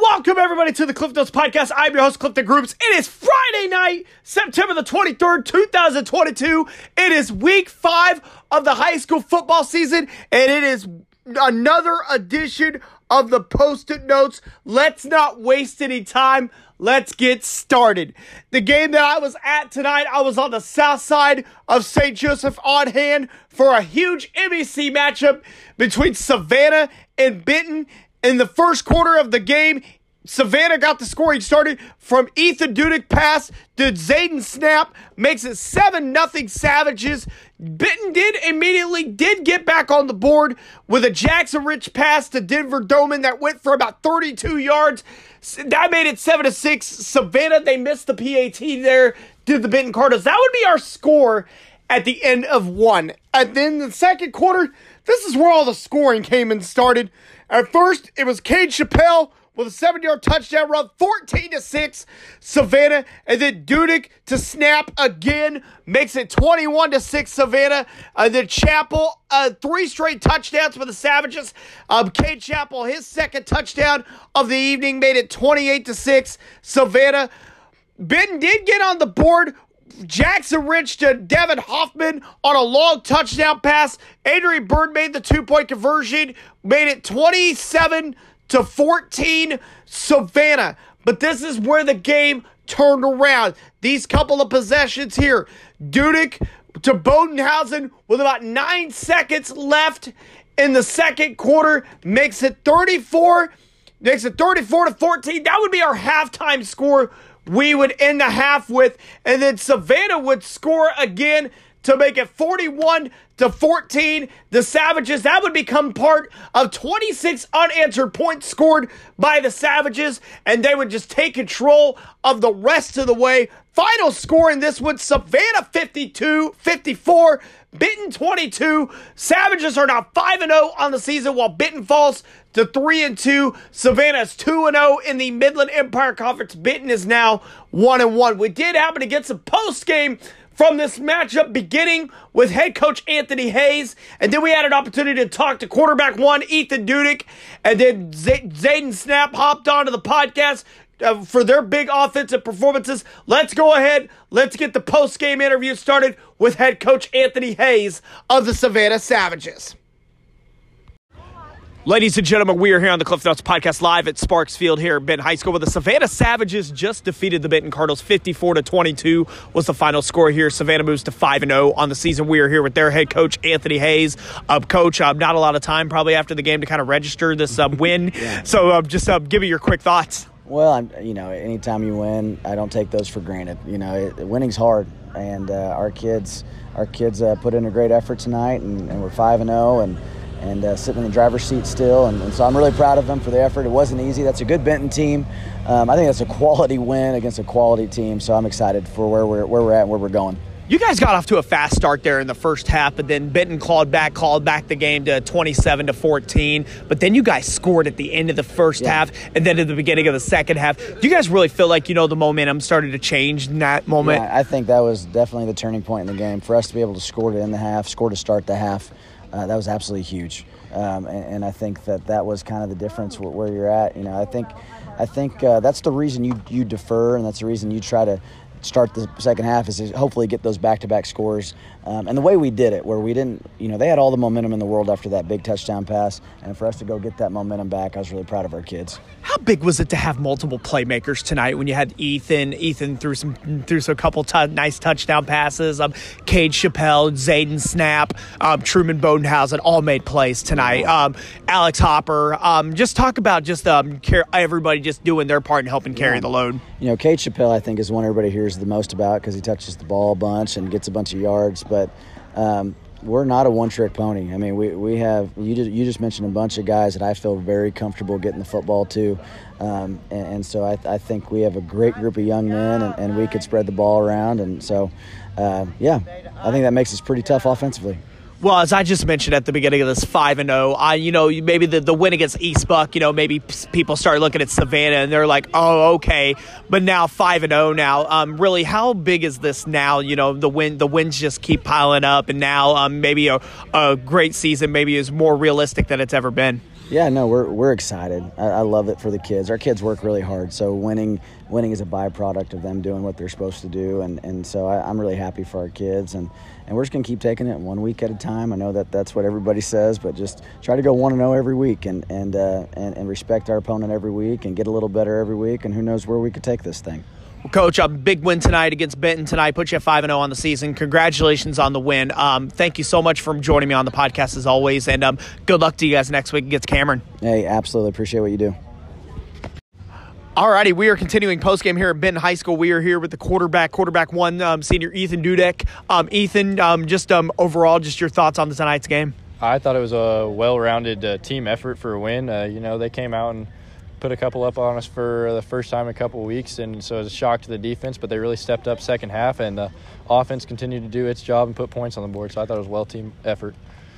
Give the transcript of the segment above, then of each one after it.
Welcome everybody to the Cliff Notes Podcast. I'm your host, Clifton Groups. It is Friday night, September the 23rd, 2022. It is week five of the high school football season, and it is another edition of the post-it notes. Let's not waste any time. Let's get started. The game that I was at tonight, I was on the south side of St. Joseph on hand for a huge MEC matchup between Savannah and Benton. In the first quarter of the game, Savannah got the scoring started from Ethan Dudek pass to Zayden snap, makes it 7 nothing Savages. Benton did immediately did get back on the board with a Jackson Rich pass to Denver Doman that went for about 32 yards. That made it 7 to 6. Savannah, they missed the PAT there, did the Benton Cardinals. That would be our score at the end of one. And then the second quarter, this is where all the scoring came and started. At first, it was Cade Chappelle with a seven yard touchdown run, 14 to 6, Savannah. And then Dudek to snap again, makes it 21 to 6, Savannah. And then Chappelle, uh, three straight touchdowns for the Savages. Um, Cade Chappelle, his second touchdown of the evening, made it 28 to 6, Savannah. Benton did get on the board Jackson Rich to Devin Hoffman on a long touchdown pass. Adrian Bird made the two point conversion, made it 27 to 14 Savannah. But this is where the game turned around. These couple of possessions here. Dudek to Bodenhausen with about nine seconds left in the second quarter makes it 34 makes it 34 to 14 that would be our halftime score we would end the half with, and then Savannah would score again to make it 41 to 14. The Savages, that would become part of 26 unanswered points scored by the Savages, and they would just take control of the rest of the way. Final score in this one Savannah 52 54. Benton 22. Savages are now 5 0 on the season while Benton falls to 3 and 2. Savannah's 2 and 0 in the Midland Empire Conference. Benton is now 1 and 1. We did happen to get some post game from this matchup beginning with head coach Anthony Hayes. And then we had an opportunity to talk to quarterback one, Ethan Dudek. And then Z- Zayden Snap hopped onto the podcast uh, for their big offensive performances. Let's go ahead. Let's get the post game interview started with head coach Anthony Hayes of the Savannah Savages. Ladies and gentlemen, we are here on the Cliff Notes podcast live at Sparks Field here at Benton High School, where the Savannah Savages just defeated the Benton Cardinals 54 to 22 was the final score here. Savannah moves to 5 and 0 on the season. We are here with their head coach Anthony Hayes. Uh, coach, uh, not a lot of time probably after the game to kind of register this uh, win. yeah. So uh, just uh, give me your quick thoughts. Well, I'm, you know, anytime you win, I don't take those for granted. You know, it, winning's hard, and uh, our kids, our kids put in a great effort tonight, and, and we're five and zero, and and uh, sitting in the driver's seat still. And, and, so I'm really proud of them for the effort. It wasn't easy. That's a good Benton team. Um, I think that's a quality win against a quality team. So I'm excited for where we're where we're at and where we're going. You guys got off to a fast start there in the first half, but then Benton clawed back, called back the game to 27 to 14. But then you guys scored at the end of the first yeah. half, and then at the beginning of the second half. Do you guys really feel like you know the momentum started to change in that moment? Yeah, I think that was definitely the turning point in the game for us to be able to score to end the half, score to start the half uh, that was absolutely huge. Um, and, and, I think that that was kind of the difference where, where you're at. You know, I think, I think uh, that's the reason you you defer, and that's the reason you try to start the second half is to hopefully get those back-to-back scores. Um, and the way we did it, where we didn't, you know, they had all the momentum in the world after that big touchdown pass, and for us to go get that momentum back, I was really proud of our kids. How big was it to have multiple playmakers tonight when you had Ethan? Ethan threw some threw some couple t- nice touchdown passes. Um, Cade Chappelle, Zayden Snap, um, Truman Bodenhausen all made plays tonight. Um, Alex Hopper. Um, just talk about just um, everybody just doing their part and helping carry yeah. the load. You know, Cade Chappelle, I think, is one everybody hears the most about because he touches the ball a bunch and gets a bunch of yards. But um, we're not a one-trick pony. I mean, we, we have you just you just mentioned a bunch of guys that I feel very comfortable getting the football to, um, and, and, so I, I, think we have a great group of young men, and, and we could spread the ball around, and so uh, yeah, I think that makes us pretty tough offensively. Well, as I just mentioned at the beginning of this five and zero, oh, I you know maybe the, the win against East Buck, you know maybe people start looking at Savannah and they're like, oh okay, but now five and zero oh now. Um, really, how big is this now? You know the win the wins just keep piling up, and now um, maybe a, a great season maybe is more realistic than it's ever been. Yeah, no, we're we're excited. I, I, love it for the kids. Our kids work really hard, so winning winning is a byproduct of them doing what they're supposed to do, and and so I, am really happy for our kids, and and we're just gonna keep taking it one week at a time. I know that that's what everybody says, but just try to go one and zero oh every week, and and, uh, and and respect our opponent every week, and get a little better every week, and who knows where we could take this thing. Coach, a big win tonight against Benton tonight. Put you at 5 0 on the season. Congratulations on the win. Um, thank you so much for joining me on the podcast as always. And um, good luck to you guys next week against Cameron. Hey, absolutely. Appreciate what you do. Alrighty, we are continuing post game here at Benton High School. We are here with the quarterback, quarterback one, um, senior Ethan Dudek. Um, Ethan, um, just um, overall, just your thoughts on the tonight's game. I thought it was a well-rounded uh, team effort for a win. Uh, you know, they came out and put a couple up on us for the first time in a couple of weeks, and so it was a shock to the defense. But they really stepped up second half, and the offense continued to do its job and put points on the board. So I thought it was a well team effort.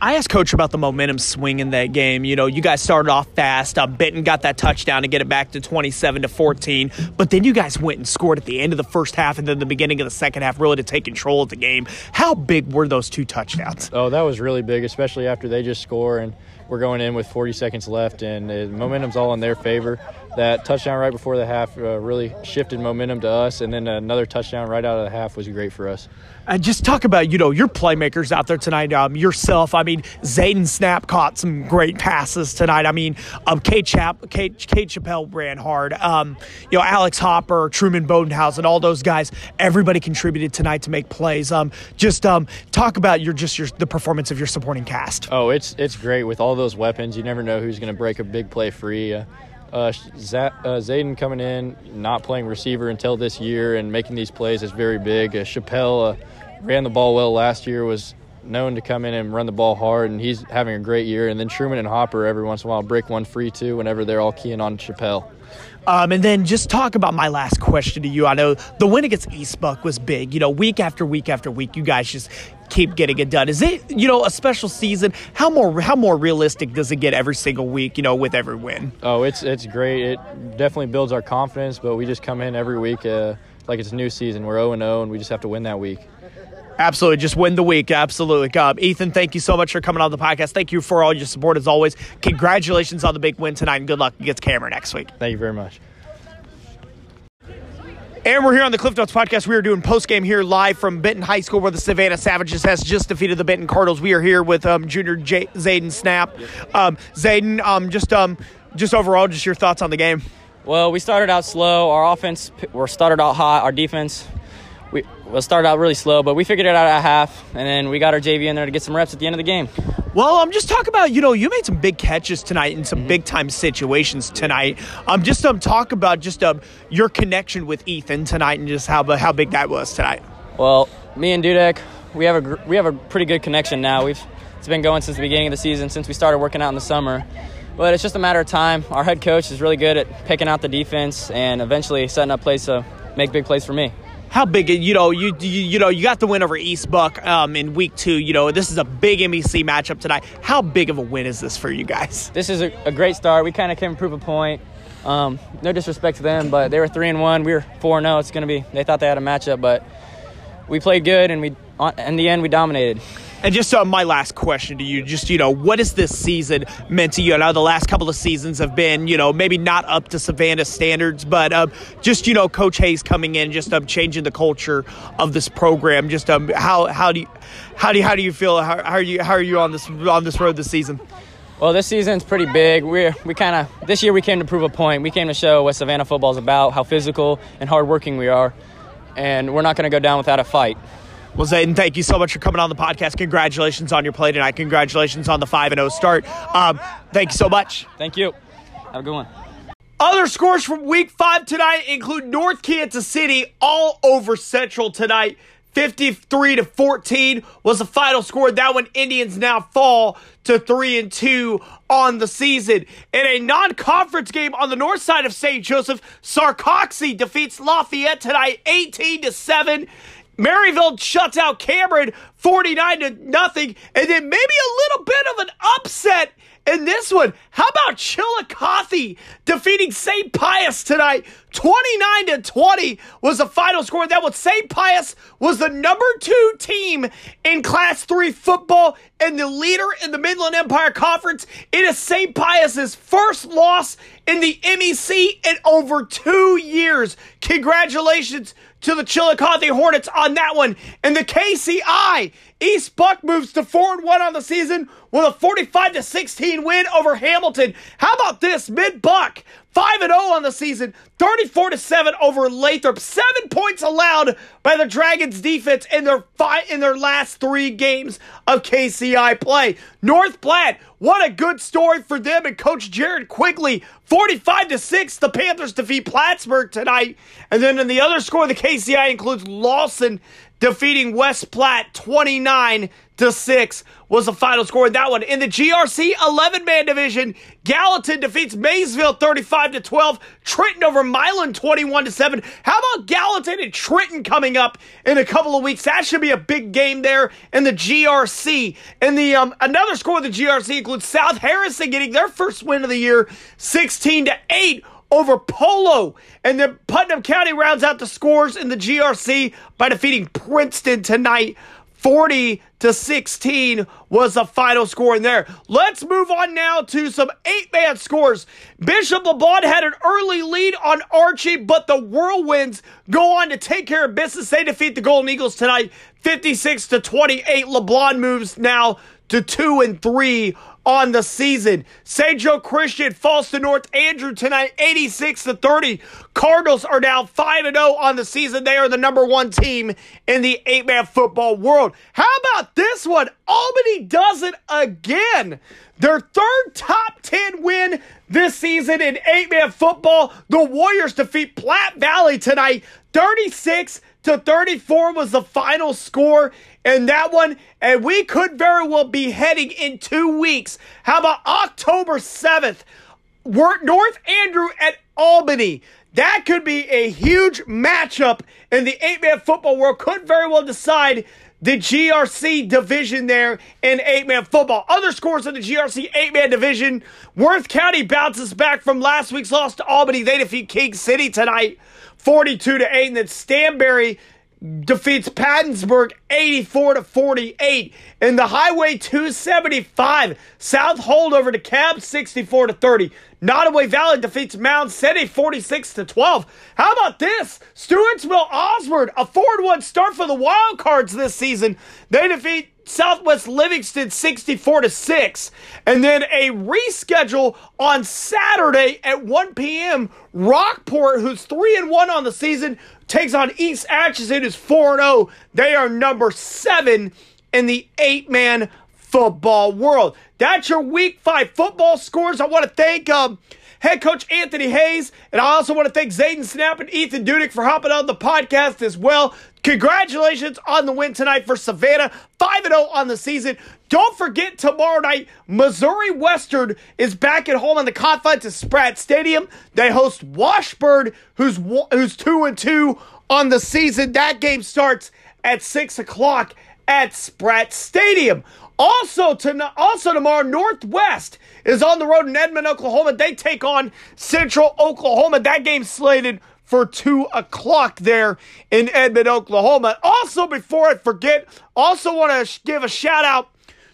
I asked Coach about the momentum swing in that game. You know, you guys started off fast. Um, Benton got that touchdown to get it back to 27 to 14, but then you guys went and scored at the end of the first half and then the beginning of the second half, really to take control of the game. How big were those two touchdowns? Oh, that was really big, especially after they just score and we're going in with 40 seconds left, and the momentum's all in their favor. That touchdown right before the half uh, really shifted momentum to us, and then another touchdown right out of the half was great for us. And just talk about, you know, your playmakers out there tonight. Um, yourself, I mean, Zayden Snap caught some great passes tonight. I mean, um, Kate, Chap- Kate, Cade Chappelle ran hard. Um, you know, Alex Hopper, Truman Bodenhausen, all those guys, everybody contributed tonight to make plays. Um, just um, talk about your just your the performance of your supporting cast. Oh, it's it's great with all those weapons. You never know who's going to break a big play free. Uh, uh, Z- uh, Zayden coming in, not playing receiver until this year, and making these plays is very big. Uh, Chappelle uh, ran the ball well last year, was known to come in and run the ball hard, and he's having a great year. And then Truman and Hopper every once in a while break one free too whenever they're all keying on Chappelle. Um, and then just talk about my last question to you. I know the win against East Buck was big. You know, week after week after week, you guys just keep getting it done. Is it you know a special season? How more how more realistic does it get every single week? You know, with every win. Oh, it's it's great. It definitely builds our confidence. But we just come in every week uh, like it's a new season. We're zero and zero, and we just have to win that week. Absolutely. Just win the week. Absolutely. Um, Ethan, thank you so much for coming on the podcast. Thank you for all your support as always. Congratulations on the big win tonight and good luck against Cameron next week. Thank you very much. And we're here on the Cliff Notes podcast. We are doing post game here live from Benton High School, where the Savannah Savages has just defeated the Benton Cardinals. We are here with um, Junior J- Zayden Snap. Um, Zayden, um, just um, just overall, just your thoughts on the game. Well, we started out slow. Our offense, we started out hot. Our defense we well, started out really slow, but we figured it out at half, and then we got our JV in there to get some reps at the end of the game. Well, I'm um, just talking about you know you made some big catches tonight in some mm-hmm. big time situations tonight. Um, just um talk about just um your connection with Ethan tonight and just how how big that was tonight. Well, me and Dudek, we have a we have a pretty good connection now. We've it's been going since the beginning of the season, since we started working out in the summer. But it's just a matter of time. Our head coach is really good at picking out the defense and eventually setting up plays to make big plays for me how big you know you you, you know you got the win over East Buck um, in week two. You know this is a big MEC matchup tonight. How big of a win is this for you guys? This is a, a great start. We kind of came to prove a point. Um, no disrespect to them, but they were three and one. We were four and zero. Oh. It's going to be. They thought they had a matchup, but we played good, and we in the end we dominated. And just uh, my last question to you, just, you know, what has this season meant to you? I know the last couple of seasons have been, you know, maybe not up to Savannah standards, but uh, just, you know, Coach Hayes coming in, just um, changing the culture of this program. Just um, how, how do you, how do you, how do you feel? How, how are you, how are you on this, on this road this season? Well, this season's pretty big. We we kind of this year we came to prove a point. We came to show what Savannah football is about, how physical and hardworking we are, and we're not going to go down without a fight. Well, Zayden, thank you so much for coming on the podcast. Congratulations on your play tonight. Congratulations on the 5 0 start. Um, thank you so much. Thank you. Have a good one. Other scores from week five tonight include North Kansas City all over Central tonight. 53 to 14 was the final score. That one Indians now fall to 3 and 2 on the season. In a non-conference game on the north side of St. Joseph, Sarcoxie defeats Lafayette tonight 18 to 7. Maryville shuts out Cameron 49 to nothing, and then maybe a little bit of an upset in this one. How about Chillicothe defeating St. Pius tonight? 29 to 20 was the final score. That was St. Pius was the number two team in Class 3 football and the leader in the Midland Empire Conference. It is St. Pius's first loss in the MEC in over two years. Congratulations to the Chillicothe Hornets on that one. And the KCI East Buck moves to 4 and 1 on the season with a 45 to 16 win over Hamilton. How about this? Mid Buck 5 and 0 on the season, 34 to 7 over Lathrop. 7 points allowed by the Dragons defense in their in their last 3 games of KCI play. North Platte, what a good story for them and coach Jared Quigley. 45 to 6 the Panthers defeat Plattsburgh tonight. And then in the other score the KCI includes Lawson defeating West Platte 29 to 6 was the final score in that one. In the GRC 11 man division, Gallatin defeats Maysville 35 to 12, Trenton over Milan 21 to 7. How about Gallatin and Trenton coming up in a couple of weeks? That should be a big game there in the GRC. And the um, another score of the GRC includes South Harrison getting their first win of the year 16 to 8 over Polo. And then Putnam County rounds out the scores in the GRC by defeating Princeton tonight. 40 to 16 was the final score in there. Let's move on now to some eight man scores. Bishop LeBlond had an early lead on Archie, but the Whirlwinds go on to take care of business. They defeat the Golden Eagles tonight, 56 to 28. LeBlond moves now to 2 and 3 on the season. St. Joe Christian falls to North Andrew tonight, 86 to 30. Cardinals are now 5 0 on the season. They are the number one team in the eight man football world. How about this one? Albany does it again. Their third top 10 win this season in eight man football. The Warriors defeat Platte Valley tonight, 36 to 34 was the final score in that one. And we could very well be heading in two weeks. How about October 7th? North Andrew at Albany. That could be a huge matchup in the eight man football world. Could very well decide the GRC division there in eight man football. Other scores in the GRC eight man division Worth County bounces back from last week's loss to Albany. They defeat King City tonight 42 to 8. And then Stanberry defeats Pattonsburg 84 to 48 in the Highway 275 South Holt over to Cab 64 to 30. Nodaway Valley defeats Mound City 46 to 12. How about this? Stewartsville Osborn, a 4-1 start for the Wildcards this season. They defeat Southwest Livingston 64 to 6. And then a reschedule on Saturday at 1 p.m. Rockport, who's 3 and 1 on the season, takes on East Atchison, who's 4 0. They are number 7 in the eight man football world. That's your week five football scores. I want to thank um, head coach Anthony Hayes, and I also want to thank Zayden Snap and Ethan Dudek for hopping on the podcast as well. Congratulations on the win tonight for Savannah, 5 0 on the season. Don't forget tomorrow night, Missouri Western is back at home on the confines of Spratt Stadium. They host Washburn, who's who's two and two on the season. That game starts at six o'clock at Spratt Stadium. Also, to, also tomorrow, Northwest is on the road in Edmond, Oklahoma. They take on Central Oklahoma. That game's slated for 2 o'clock there in Edmond, Oklahoma. Also, before I forget, also want to give a shout out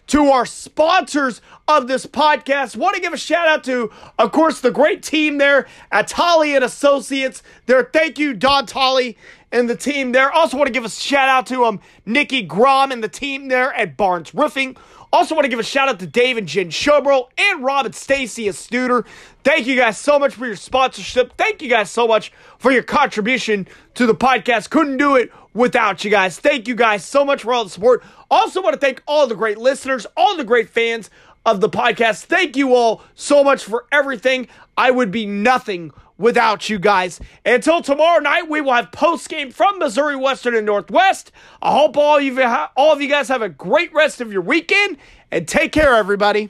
to our sponsors of this podcast. Want to give a shout out to, of course, the great team there at Tolley and Associates. There, thank you, Don Tolley and the team there. Also want to give a shout out to um Nikki Grom and the team there at Barnes Roofing. Also want to give a shout out to Dave and Jen Shobro and Rob and Stacy as Studer. Thank you guys so much for your sponsorship. Thank you guys so much for your contribution to the podcast. Couldn't do it without you guys. Thank you guys so much for all the support. Also want to thank all the great listeners, all the great fans of the podcast. Thank you all so much for everything. I would be nothing without you guys. Until tomorrow night, we will have post game from Missouri Western and Northwest. I hope all of you, all of you guys have a great rest of your weekend and take care, everybody.